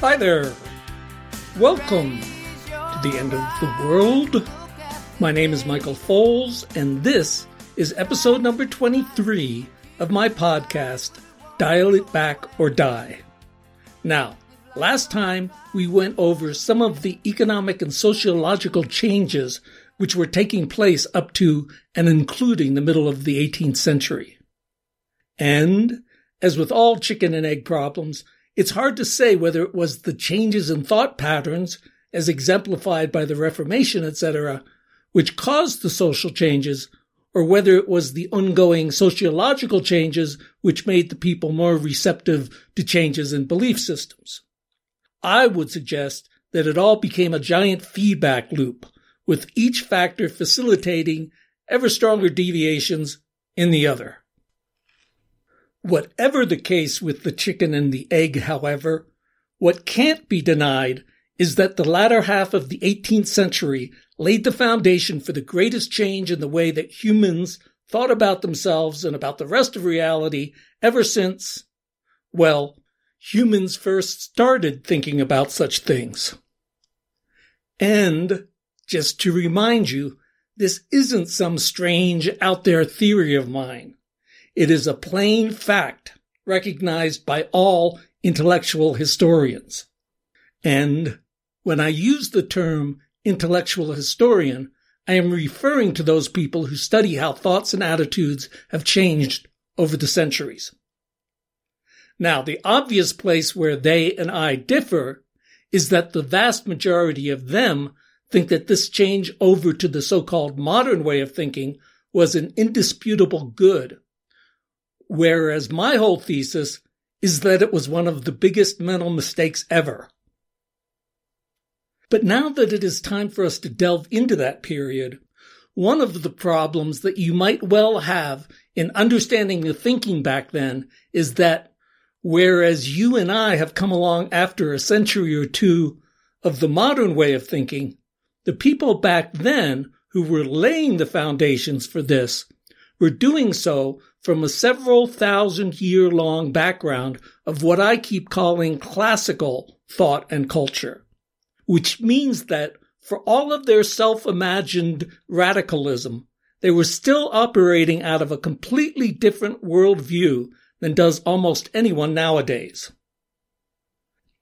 Hi there. Welcome to the end of the world. My name is Michael Foles, and this is episode number 23 of my podcast, Dial It Back or Die. Now, last time we went over some of the economic and sociological changes which were taking place up to and including the middle of the 18th century. And, as with all chicken and egg problems, it's hard to say whether it was the changes in thought patterns, as exemplified by the Reformation, etc., which caused the social changes, or whether it was the ongoing sociological changes which made the people more receptive to changes in belief systems. I would suggest that it all became a giant feedback loop, with each factor facilitating ever stronger deviations in the other. Whatever the case with the chicken and the egg, however, what can't be denied is that the latter half of the 18th century laid the foundation for the greatest change in the way that humans thought about themselves and about the rest of reality ever since, well, humans first started thinking about such things. And, just to remind you, this isn't some strange out there theory of mine. It is a plain fact recognized by all intellectual historians. And when I use the term intellectual historian, I am referring to those people who study how thoughts and attitudes have changed over the centuries. Now, the obvious place where they and I differ is that the vast majority of them think that this change over to the so-called modern way of thinking was an indisputable good Whereas my whole thesis is that it was one of the biggest mental mistakes ever. But now that it is time for us to delve into that period, one of the problems that you might well have in understanding the thinking back then is that whereas you and I have come along after a century or two of the modern way of thinking, the people back then who were laying the foundations for this were doing so from a several thousand year long background of what I keep calling classical thought and culture, which means that for all of their self imagined radicalism, they were still operating out of a completely different worldview than does almost anyone nowadays.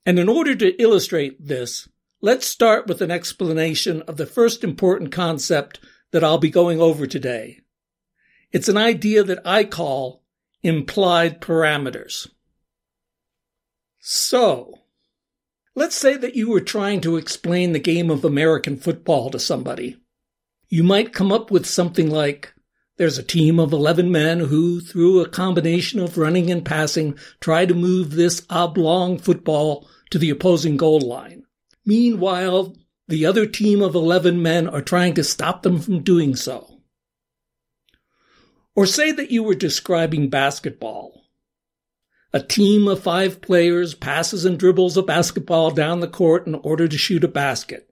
And in order to illustrate this, let's start with an explanation of the first important concept that I'll be going over today it's an idea that I call implied parameters. So, let's say that you were trying to explain the game of American football to somebody. You might come up with something like, there's a team of 11 men who, through a combination of running and passing, try to move this oblong football to the opposing goal line. Meanwhile, the other team of 11 men are trying to stop them from doing so. Or say that you were describing basketball. A team of five players passes and dribbles a basketball down the court in order to shoot a basket.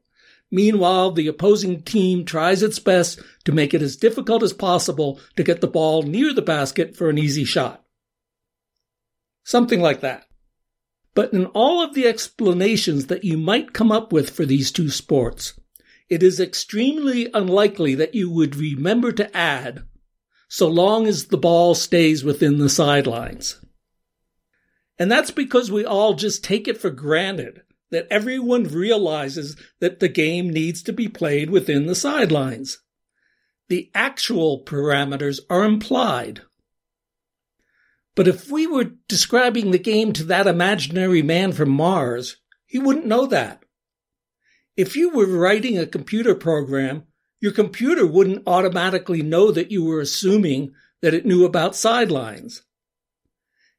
Meanwhile, the opposing team tries its best to make it as difficult as possible to get the ball near the basket for an easy shot. Something like that. But in all of the explanations that you might come up with for these two sports, it is extremely unlikely that you would remember to add so long as the ball stays within the sidelines. And that's because we all just take it for granted that everyone realizes that the game needs to be played within the sidelines. The actual parameters are implied. But if we were describing the game to that imaginary man from Mars, he wouldn't know that. If you were writing a computer program your computer wouldn't automatically know that you were assuming that it knew about sidelines.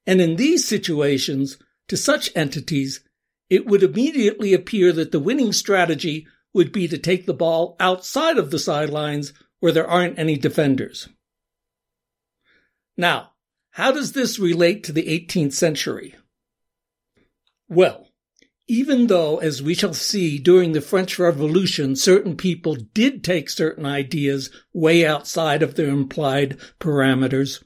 And in these situations, to such entities, it would immediately appear that the winning strategy would be to take the ball outside of the sidelines where there aren't any defenders. Now, how does this relate to the 18th century? Well, even though, as we shall see during the French Revolution, certain people did take certain ideas way outside of their implied parameters,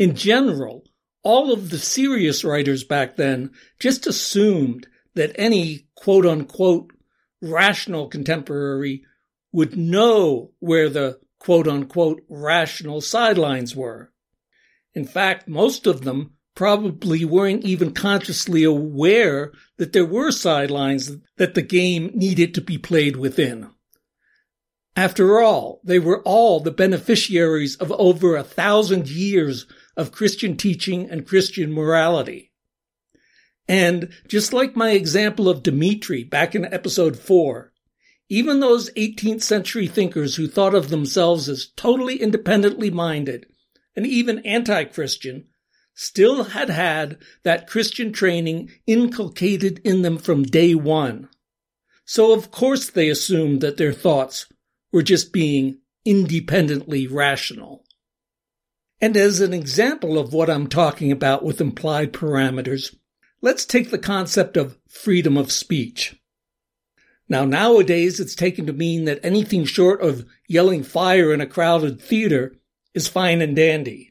in general, all of the serious writers back then just assumed that any quote unquote rational contemporary would know where the quote unquote rational sidelines were. In fact, most of them probably weren't even consciously aware that there were sidelines that the game needed to be played within. After all, they were all the beneficiaries of over a thousand years of Christian teaching and Christian morality. And just like my example of Dmitri back in episode 4, even those 18th century thinkers who thought of themselves as totally independently minded and even anti-Christian still had had that Christian training inculcated in them from day one. So of course they assumed that their thoughts were just being independently rational. And as an example of what I'm talking about with implied parameters, let's take the concept of freedom of speech. Now, nowadays, it's taken to mean that anything short of yelling fire in a crowded theater is fine and dandy.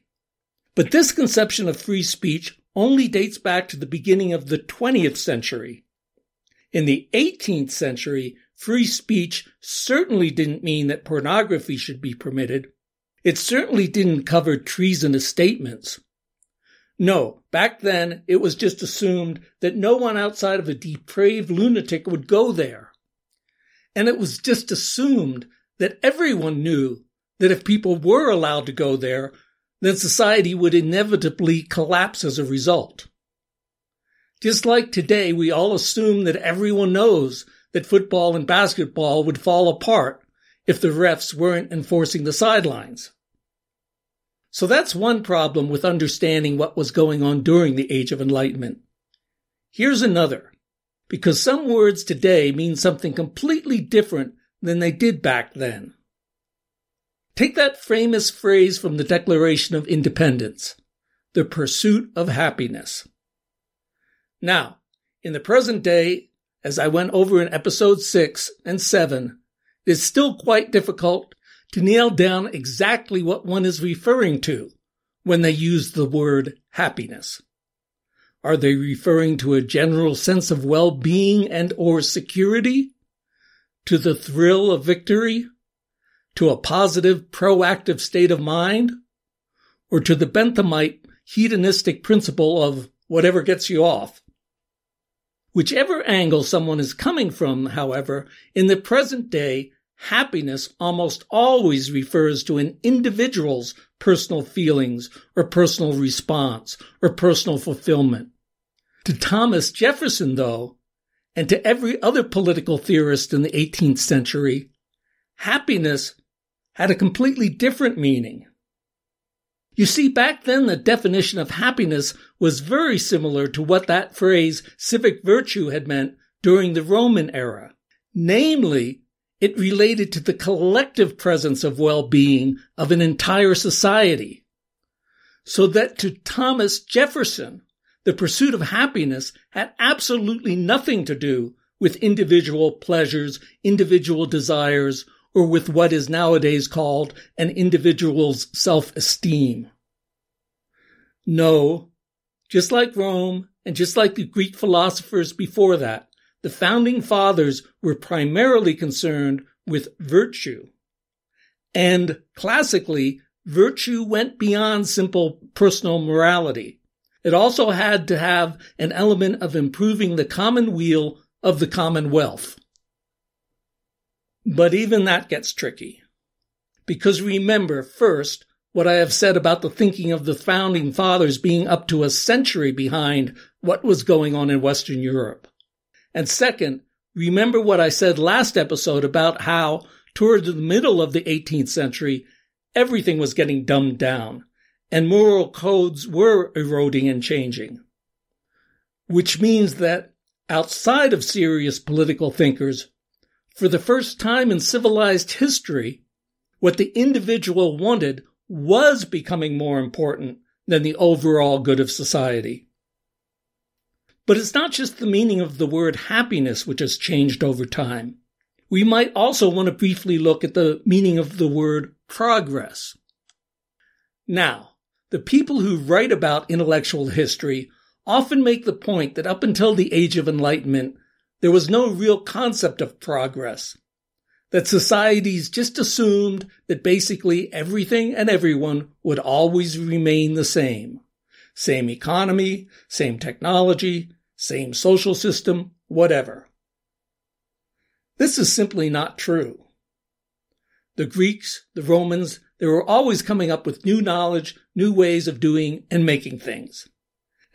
But this conception of free speech only dates back to the beginning of the 20th century. In the 18th century, free speech certainly didn't mean that pornography should be permitted. It certainly didn't cover treasonous statements. No, back then it was just assumed that no one outside of a depraved lunatic would go there. And it was just assumed that everyone knew that if people were allowed to go there, then society would inevitably collapse as a result. Just like today, we all assume that everyone knows that football and basketball would fall apart if the refs weren't enforcing the sidelines. So that's one problem with understanding what was going on during the Age of Enlightenment. Here's another. Because some words today mean something completely different than they did back then. Take that famous phrase from the Declaration of Independence the pursuit of happiness. Now, in the present day, as I went over in episode 6 and 7, it is still quite difficult to nail down exactly what one is referring to when they use the word happiness. Are they referring to a general sense of well-being and or security? To the thrill of victory? To a positive, proactive state of mind, or to the Benthamite hedonistic principle of whatever gets you off. Whichever angle someone is coming from, however, in the present day, happiness almost always refers to an individual's personal feelings or personal response or personal fulfillment. To Thomas Jefferson, though, and to every other political theorist in the 18th century, happiness had a completely different meaning. You see, back then the definition of happiness was very similar to what that phrase civic virtue had meant during the Roman era. Namely, it related to the collective presence of well-being of an entire society. So that to Thomas Jefferson, the pursuit of happiness had absolutely nothing to do with individual pleasures, individual desires, or with what is nowadays called an individual's self-esteem. No, just like Rome and just like the Greek philosophers before that, the founding fathers were primarily concerned with virtue. And classically, virtue went beyond simple personal morality. It also had to have an element of improving the common weal of the commonwealth. But even that gets tricky. Because remember, first, what I have said about the thinking of the founding fathers being up to a century behind what was going on in Western Europe. And second, remember what I said last episode about how, toward the middle of the 18th century, everything was getting dumbed down, and moral codes were eroding and changing. Which means that outside of serious political thinkers, for the first time in civilized history, what the individual wanted was becoming more important than the overall good of society. But it's not just the meaning of the word happiness which has changed over time. We might also want to briefly look at the meaning of the word progress. Now, the people who write about intellectual history often make the point that up until the Age of Enlightenment, there was no real concept of progress. That societies just assumed that basically everything and everyone would always remain the same. Same economy, same technology, same social system, whatever. This is simply not true. The Greeks, the Romans, they were always coming up with new knowledge, new ways of doing and making things.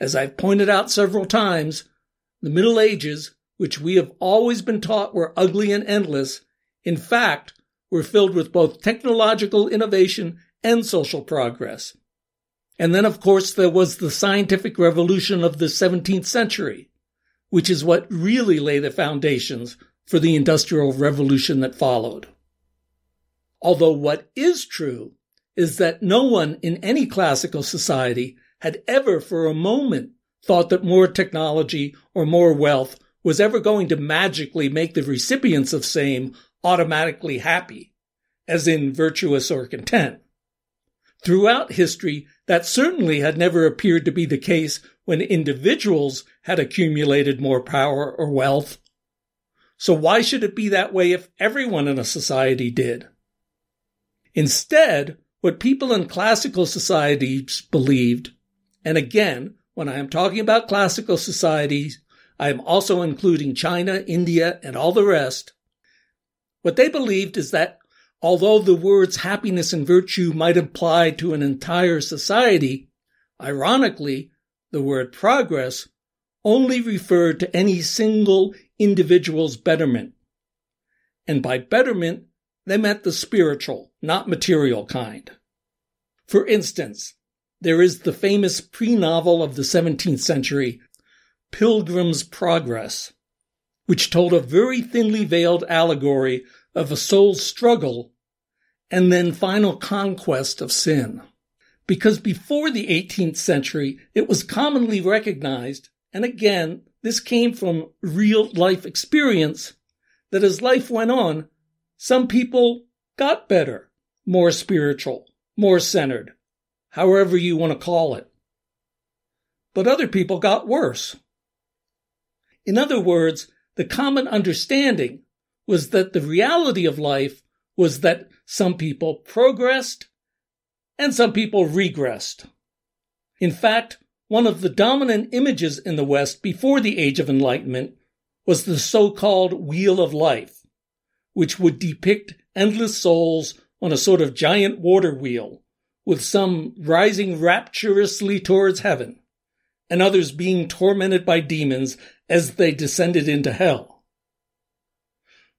As I've pointed out several times, the Middle Ages, which we have always been taught were ugly and endless, in fact, were filled with both technological innovation and social progress. And then, of course, there was the scientific revolution of the 17th century, which is what really lay the foundations for the industrial revolution that followed. Although what is true is that no one in any classical society had ever for a moment thought that more technology or more wealth was ever going to magically make the recipients of same automatically happy, as in virtuous or content. Throughout history, that certainly had never appeared to be the case when individuals had accumulated more power or wealth. So why should it be that way if everyone in a society did? Instead, what people in classical societies believed, and again, when I am talking about classical societies, I am also including China, India, and all the rest. What they believed is that although the words happiness and virtue might apply to an entire society, ironically, the word progress only referred to any single individual's betterment. And by betterment, they meant the spiritual, not material kind. For instance, there is the famous pre-novel of the 17th century, Pilgrim's Progress, which told a very thinly veiled allegory of a soul's struggle and then final conquest of sin. Because before the 18th century, it was commonly recognized, and again, this came from real life experience, that as life went on, some people got better, more spiritual, more centered, however you want to call it. But other people got worse. In other words, the common understanding was that the reality of life was that some people progressed and some people regressed. In fact, one of the dominant images in the West before the Age of Enlightenment was the so-called Wheel of Life, which would depict endless souls on a sort of giant water wheel, with some rising rapturously towards heaven, and others being tormented by demons as they descended into hell.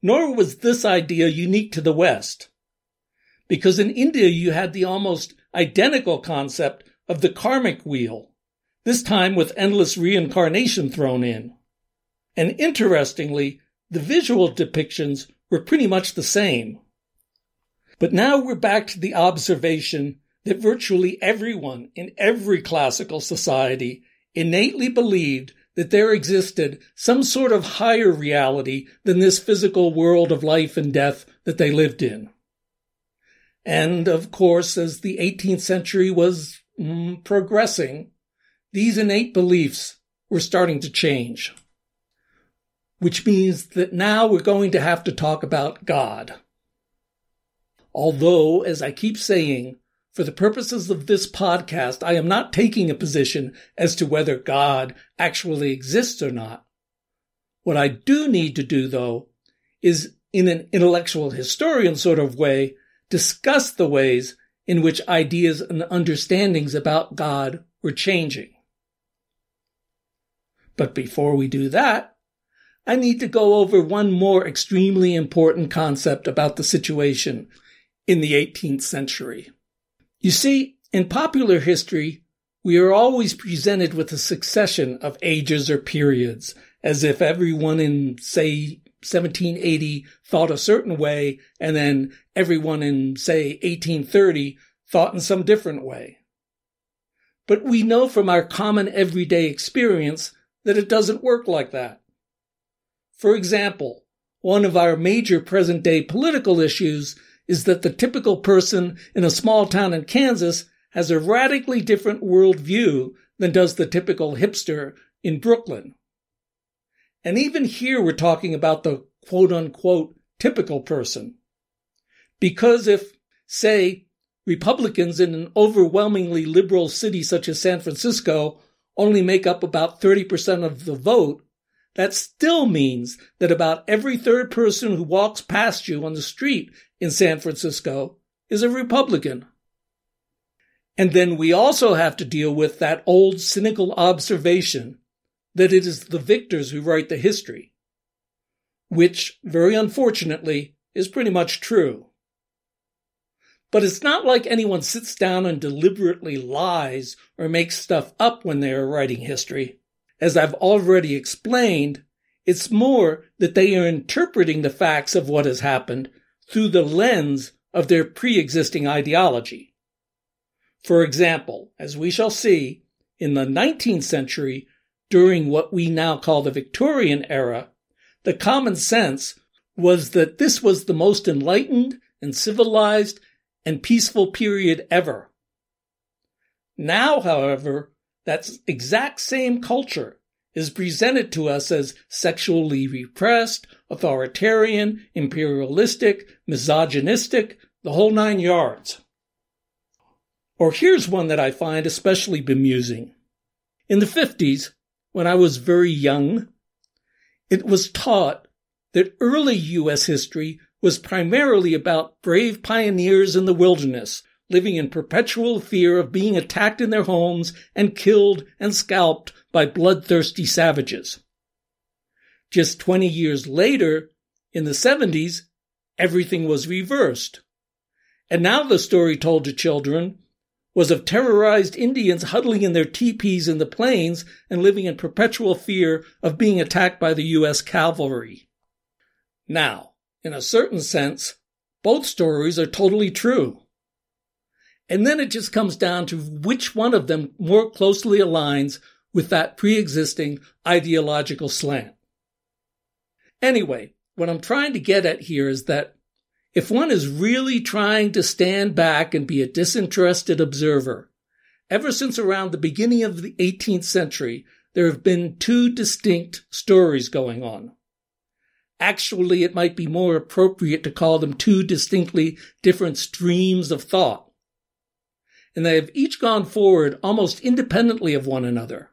Nor was this idea unique to the West, because in India you had the almost identical concept of the karmic wheel, this time with endless reincarnation thrown in. And interestingly, the visual depictions were pretty much the same. But now we're back to the observation that virtually everyone in every classical society innately believed that there existed some sort of higher reality than this physical world of life and death that they lived in. And of course, as the 18th century was mm, progressing, these innate beliefs were starting to change which means that now we're going to have to talk about God. Although, as I keep saying, for the purposes of this podcast, I am not taking a position as to whether God actually exists or not. What I do need to do, though, is in an intellectual historian sort of way, discuss the ways in which ideas and understandings about God were changing. But before we do that, I need to go over one more extremely important concept about the situation in the 18th century. You see, in popular history, we are always presented with a succession of ages or periods, as if everyone in, say, 1780 thought a certain way, and then everyone in, say, 1830 thought in some different way. But we know from our common everyday experience that it doesn't work like that. For example, one of our major present day political issues is that the typical person in a small town in Kansas has a radically different worldview than does the typical hipster in Brooklyn. And even here we're talking about the quote unquote typical person. Because if, say, Republicans in an overwhelmingly liberal city such as San Francisco only make up about 30% of the vote, that still means that about every third person who walks past you on the street in San Francisco is a Republican. And then we also have to deal with that old cynical observation that it is the victors who write the history, which, very unfortunately, is pretty much true. But it's not like anyone sits down and deliberately lies or makes stuff up when they are writing history. As I've already explained, it's more that they are interpreting the facts of what has happened through the lens of their pre-existing ideology. For example, as we shall see, in the 19th century, during what we now call the Victorian era, the common sense was that this was the most enlightened and civilized and peaceful period ever. Now, however, that exact same culture is presented to us as sexually repressed, authoritarian, imperialistic, misogynistic, the whole nine yards. Or here's one that I find especially bemusing. In the 50s, when I was very young, it was taught that early U.S. history was primarily about brave pioneers in the wilderness, living in perpetual fear of being attacked in their homes and killed and scalped by bloodthirsty savages. Just 20 years later, in the 70s, everything was reversed. And now the story told to children was of terrorized Indians huddling in their teepees in the plains and living in perpetual fear of being attacked by the U.S. cavalry. Now, in a certain sense, both stories are totally true. And then it just comes down to which one of them more closely aligns with that pre-existing ideological slant. Anyway, what I'm trying to get at here is that if one is really trying to stand back and be a disinterested observer, ever since around the beginning of the 18th century, there have been two distinct stories going on. Actually, it might be more appropriate to call them two distinctly different streams of thought. And they have each gone forward almost independently of one another.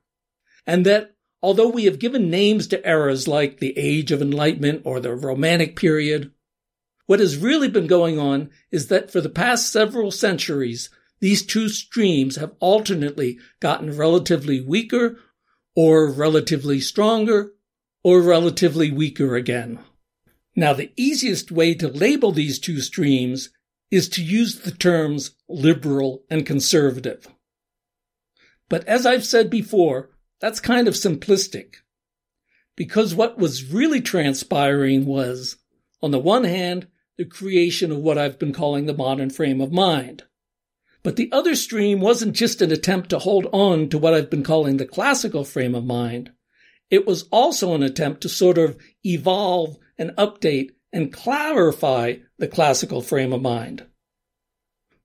And that although we have given names to eras like the Age of Enlightenment or the Romantic period, what has really been going on is that for the past several centuries, these two streams have alternately gotten relatively weaker or relatively stronger or relatively weaker again. Now, the easiest way to label these two streams is to use the terms liberal and conservative. But as I've said before, that's kind of simplistic. Because what was really transpiring was, on the one hand, the creation of what I've been calling the modern frame of mind. But the other stream wasn't just an attempt to hold on to what I've been calling the classical frame of mind. It was also an attempt to sort of evolve and update and clarify the classical frame of mind.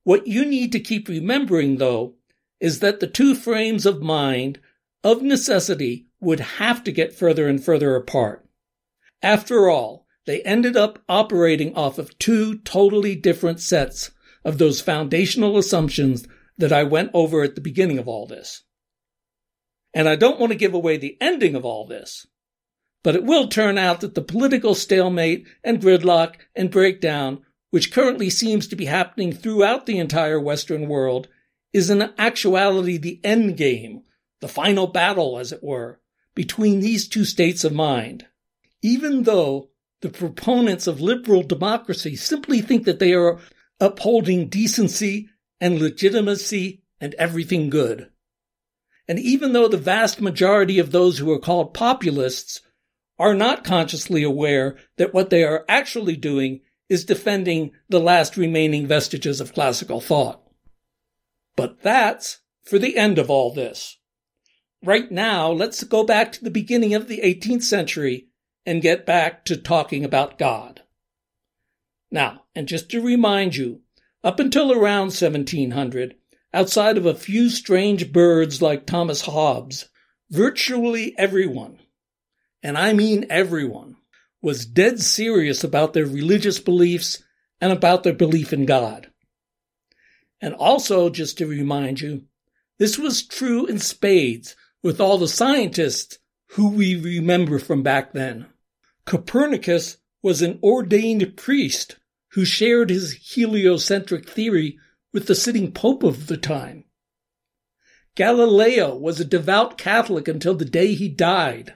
What you need to keep remembering, though, is that the two frames of mind, of necessity, would have to get further and further apart. After all, they ended up operating off of two totally different sets of those foundational assumptions that I went over at the beginning of all this. And I don't want to give away the ending of all this, but it will turn out that the political stalemate and gridlock and breakdown, which currently seems to be happening throughout the entire Western world, is in actuality the end game, the final battle, as it were, between these two states of mind. Even though the proponents of liberal democracy simply think that they are upholding decency and legitimacy and everything good. And even though the vast majority of those who are called populists are not consciously aware that what they are actually doing is defending the last remaining vestiges of classical thought. But that's for the end of all this. Right now, let's go back to the beginning of the 18th century and get back to talking about God. Now, and just to remind you, up until around 1700, outside of a few strange birds like Thomas Hobbes, virtually everyone, and I mean everyone, was dead serious about their religious beliefs and about their belief in God. And also, just to remind you, this was true in spades with all the scientists who we remember from back then. Copernicus was an ordained priest who shared his heliocentric theory with the sitting pope of the time. Galileo was a devout Catholic until the day he died.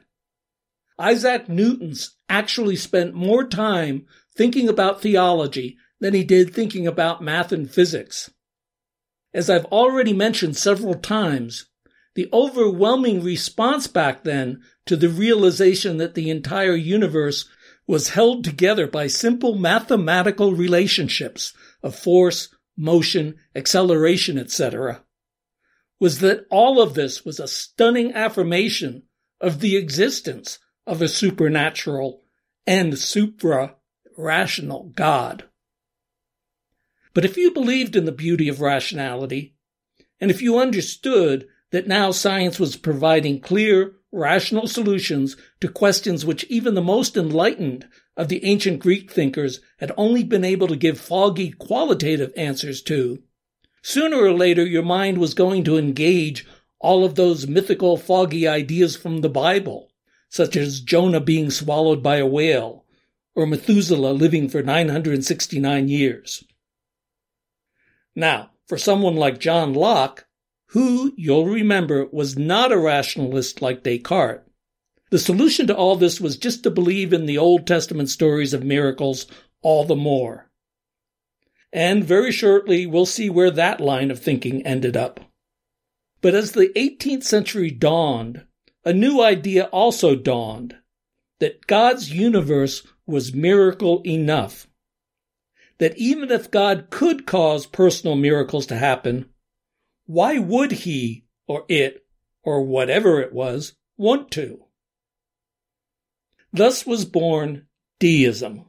Isaac Newton actually spent more time thinking about theology than he did thinking about math and physics. As I've already mentioned several times, the overwhelming response back then to the realization that the entire universe was held together by simple mathematical relationships of force, motion, acceleration, etc., was that all of this was a stunning affirmation of the existence of a supernatural and supra rational God. But if you believed in the beauty of rationality, and if you understood that now science was providing clear, rational solutions to questions which even the most enlightened of the ancient Greek thinkers had only been able to give foggy qualitative answers to, sooner or later your mind was going to engage all of those mythical foggy ideas from the Bible, such as Jonah being swallowed by a whale, or Methuselah living for 969 years. Now, for someone like John Locke, who, you'll remember, was not a rationalist like Descartes. The solution to all this was just to believe in the Old Testament stories of miracles all the more. And very shortly, we'll see where that line of thinking ended up. But as the 18th century dawned, a new idea also dawned that God's universe was miracle enough. That even if God could cause personal miracles to happen, why would he or it or whatever it was want to? Thus was born deism.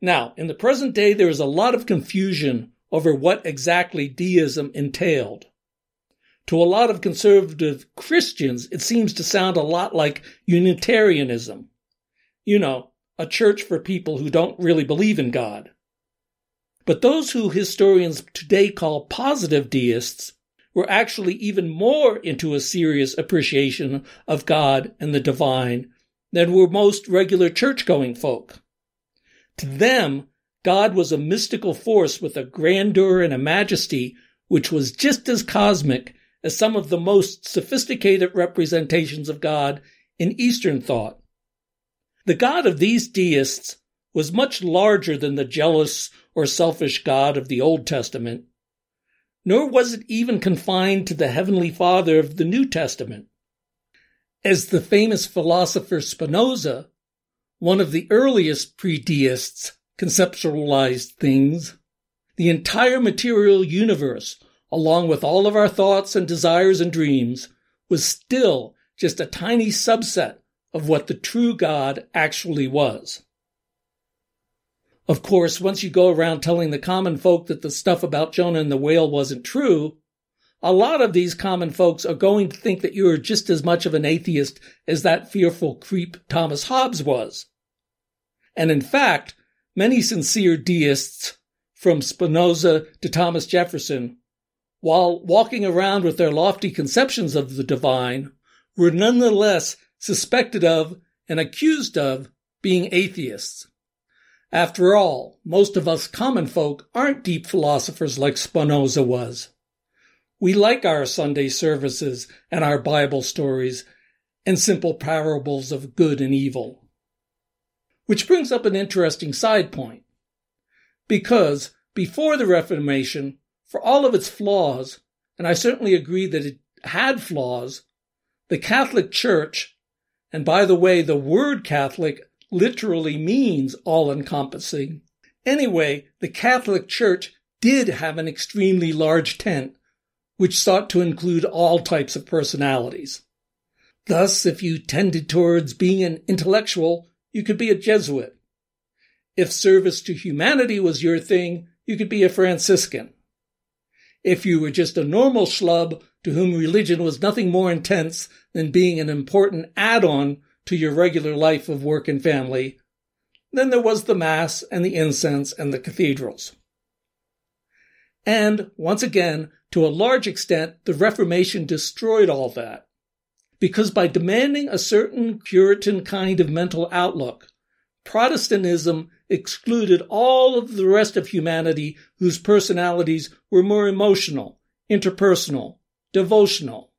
Now, in the present day, there is a lot of confusion over what exactly deism entailed. To a lot of conservative Christians, it seems to sound a lot like Unitarianism. You know, a church for people who don't really believe in God. But those who historians today call positive deists were actually even more into a serious appreciation of God and the divine than were most regular church going folk. To them, God was a mystical force with a grandeur and a majesty which was just as cosmic as some of the most sophisticated representations of God in Eastern thought. The God of these deists was much larger than the jealous or selfish God of the Old Testament, nor was it even confined to the Heavenly Father of the New Testament. As the famous philosopher Spinoza, one of the earliest pre-deists, conceptualized things, the entire material universe, along with all of our thoughts and desires and dreams, was still just a tiny subset of what the true God actually was. Of course, once you go around telling the common folk that the stuff about Jonah and the whale wasn't true, a lot of these common folks are going to think that you are just as much of an atheist as that fearful creep Thomas Hobbes was. And in fact, many sincere deists, from Spinoza to Thomas Jefferson, while walking around with their lofty conceptions of the divine, were nonetheless suspected of and accused of being atheists. After all, most of us common folk aren't deep philosophers like Spinoza was. We like our Sunday services and our Bible stories and simple parables of good and evil. Which brings up an interesting side point. Because before the Reformation, for all of its flaws, and I certainly agree that it had flaws, the Catholic Church, and by the way, the word Catholic literally means all encompassing. Anyway, the Catholic Church did have an extremely large tent, which sought to include all types of personalities. Thus, if you tended towards being an intellectual, you could be a Jesuit. If service to humanity was your thing, you could be a Franciscan. if you were just a normal schlub to whom religion was nothing more intense than being an important add-on to your regular life of work and family, then there was the Mass and the incense and the cathedrals. And once again, to a large extent, the Reformation destroyed all that. Because by demanding a certain Puritan kind of mental outlook, Protestantism excluded all of the rest of humanity whose personalities were more emotional, interpersonal, devotional.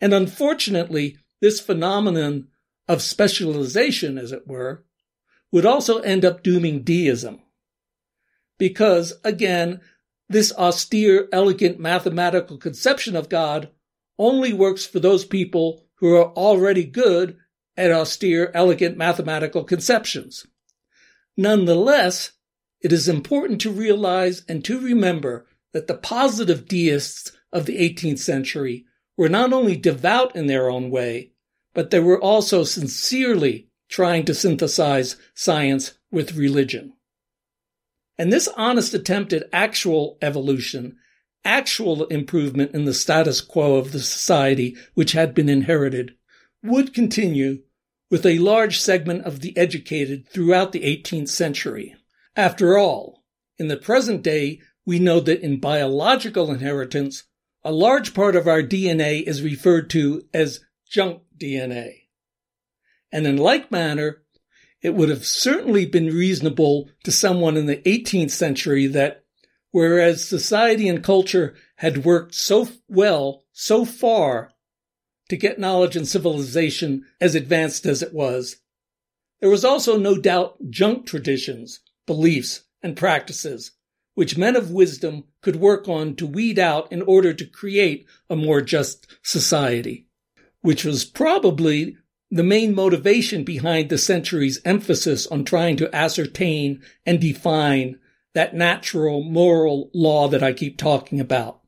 And unfortunately, this phenomenon of specialization, as it were, would also end up dooming deism. Because, again, this austere, elegant mathematical conception of God only works for those people who are already good at austere, elegant mathematical conceptions. Nonetheless, it is important to realize and to remember that the positive deists of the 18th century were not only devout in their own way, but they were also sincerely trying to synthesize science with religion. And this honest attempt at actual evolution, actual improvement in the status quo of the society which had been inherited, would continue with a large segment of the educated throughout the 18th century. After all, in the present day, we know that in biological inheritance, a large part of our DNA is referred to as junk DNA. And in like manner, it would have certainly been reasonable to someone in the 18th century that whereas society and culture had worked so well, so far to get knowledge and civilization as advanced as it was, there was also no doubt junk traditions, beliefs, and practices which men of wisdom could work on to weed out in order to create a more just society, which was probably the main motivation behind the century's emphasis on trying to ascertain and define that natural moral law that I keep talking about.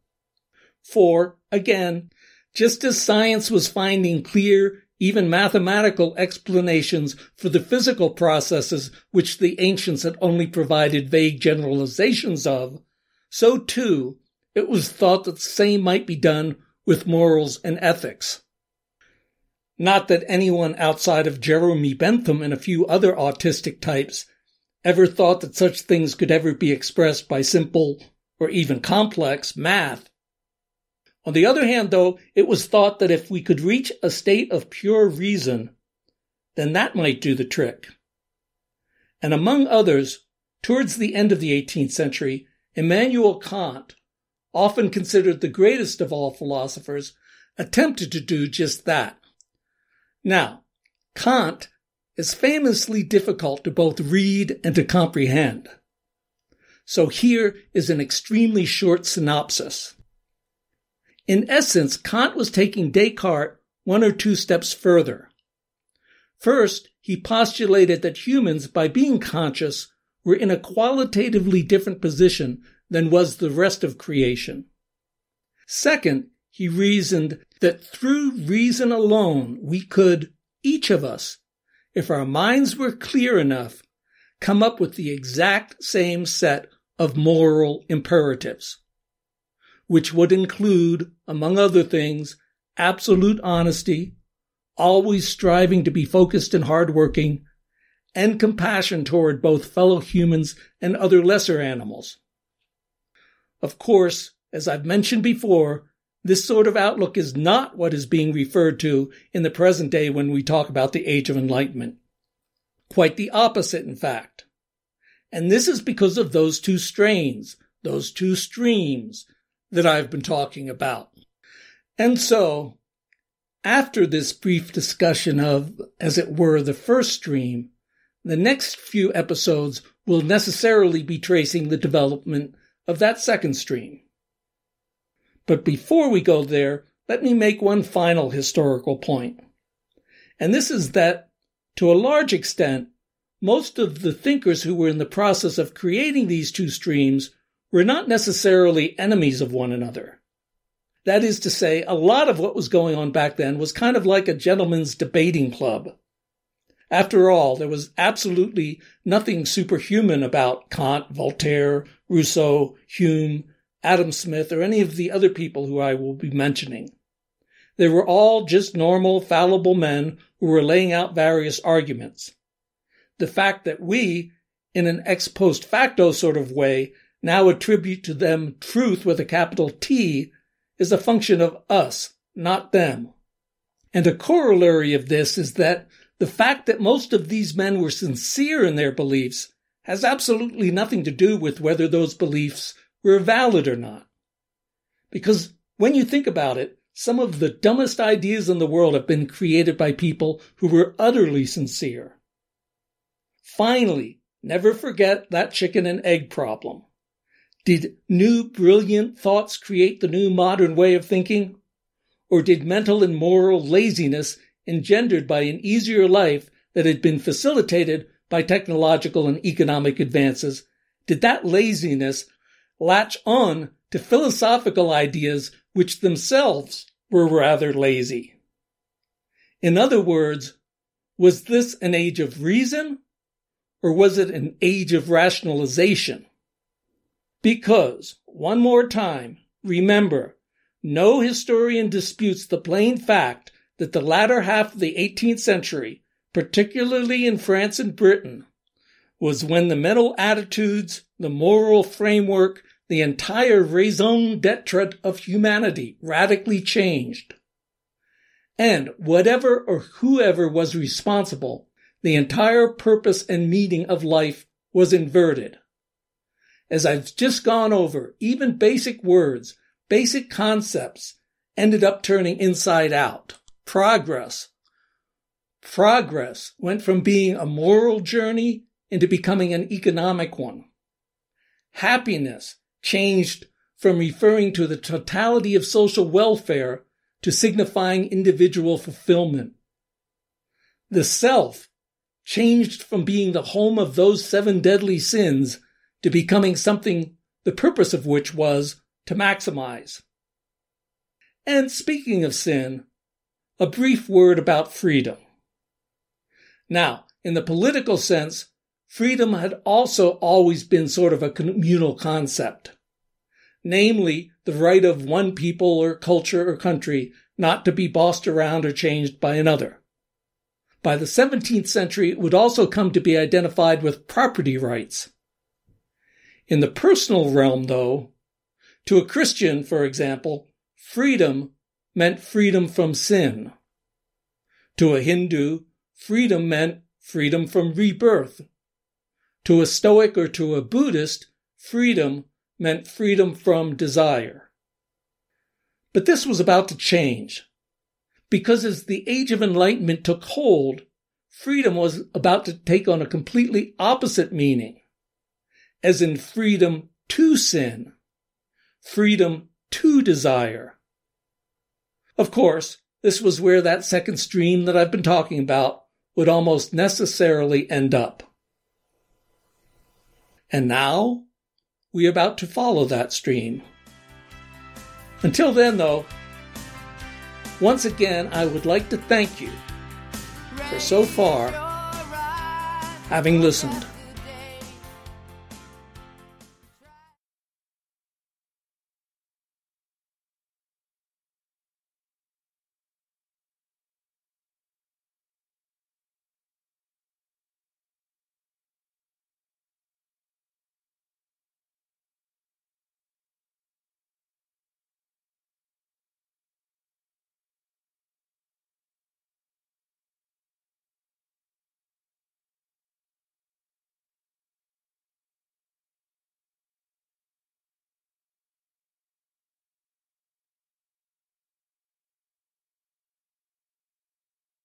For, again, just as science was finding clear, even mathematical explanations for the physical processes which the ancients had only provided vague generalizations of, so too it was thought that the same might be done with morals and ethics. Not that anyone outside of Jeremy Bentham and a few other autistic types ever thought that such things could ever be expressed by simple or even complex math. On the other hand, though, it was thought that if we could reach a state of pure reason, then that might do the trick. And among others, towards the end of the 18th century, Immanuel Kant, often considered the greatest of all philosophers, attempted to do just that. Now, Kant is famously difficult to both read and to comprehend. So here is an extremely short synopsis. In essence, Kant was taking Descartes one or two steps further. First, he postulated that humans, by being conscious, were in a qualitatively different position than was the rest of creation. Second, he reasoned that through reason alone we could, each of us, if our minds were clear enough, come up with the exact same set of moral imperatives, which would include, among other things, absolute honesty, always striving to be focused and hardworking, and compassion toward both fellow humans and other lesser animals. Of course, as I've mentioned before, this sort of outlook is not what is being referred to in the present day when we talk about the Age of Enlightenment. Quite the opposite, in fact. And this is because of those two strains, those two streams that I've been talking about. And so, after this brief discussion of, as it were, the first stream, the next few episodes will necessarily be tracing the development of that second stream. But before we go there, let me make one final historical point. And this is that, to a large extent, most of the thinkers who were in the process of creating these two streams were not necessarily enemies of one another. That is to say, a lot of what was going on back then was kind of like a gentleman's debating club. After all, there was absolutely nothing superhuman about Kant, Voltaire, Rousseau, Hume, Adam Smith, or any of the other people who I will be mentioning. They were all just normal, fallible men who were laying out various arguments. The fact that we, in an ex post facto sort of way, now attribute to them truth with a capital T is a function of us, not them. And a corollary of this is that the fact that most of these men were sincere in their beliefs has absolutely nothing to do with whether those beliefs were valid or not. Because when you think about it, some of the dumbest ideas in the world have been created by people who were utterly sincere. Finally, never forget that chicken and egg problem. Did new brilliant thoughts create the new modern way of thinking? Or did mental and moral laziness engendered by an easier life that had been facilitated by technological and economic advances, did that laziness latch on to philosophical ideas which themselves were rather lazy? In other words, was this an age of reason or was it an age of rationalization? Because, one more time, remember, no historian disputes the plain fact that the latter half of the 18th century, particularly in France and Britain, was when the mental attitudes, the moral framework, the entire raison d'etre of humanity radically changed. And whatever or whoever was responsible, the entire purpose and meaning of life was inverted. As I've just gone over, even basic words, basic concepts ended up turning inside out progress. Progress went from being a moral journey into becoming an economic one. Happiness changed from referring to the totality of social welfare to signifying individual fulfillment. The self changed from being the home of those seven deadly sins to becoming something the purpose of which was to maximize. And speaking of sin, a brief word about freedom. Now, in the political sense, freedom had also always been sort of a communal concept. Namely, the right of one people or culture or country not to be bossed around or changed by another. By the 17th century, it would also come to be identified with property rights. In the personal realm, though, to a Christian, for example, freedom meant freedom from sin. To a Hindu, freedom meant freedom from rebirth. To a Stoic or to a Buddhist, freedom meant freedom from desire. But this was about to change. Because as the Age of Enlightenment took hold, freedom was about to take on a completely opposite meaning, as in freedom to sin, freedom to desire. Of course, this was where that second stream that I've been talking about would almost necessarily end up. And now, we are about to follow that stream. Until then, though, once again, I would like to thank you for so far having listened.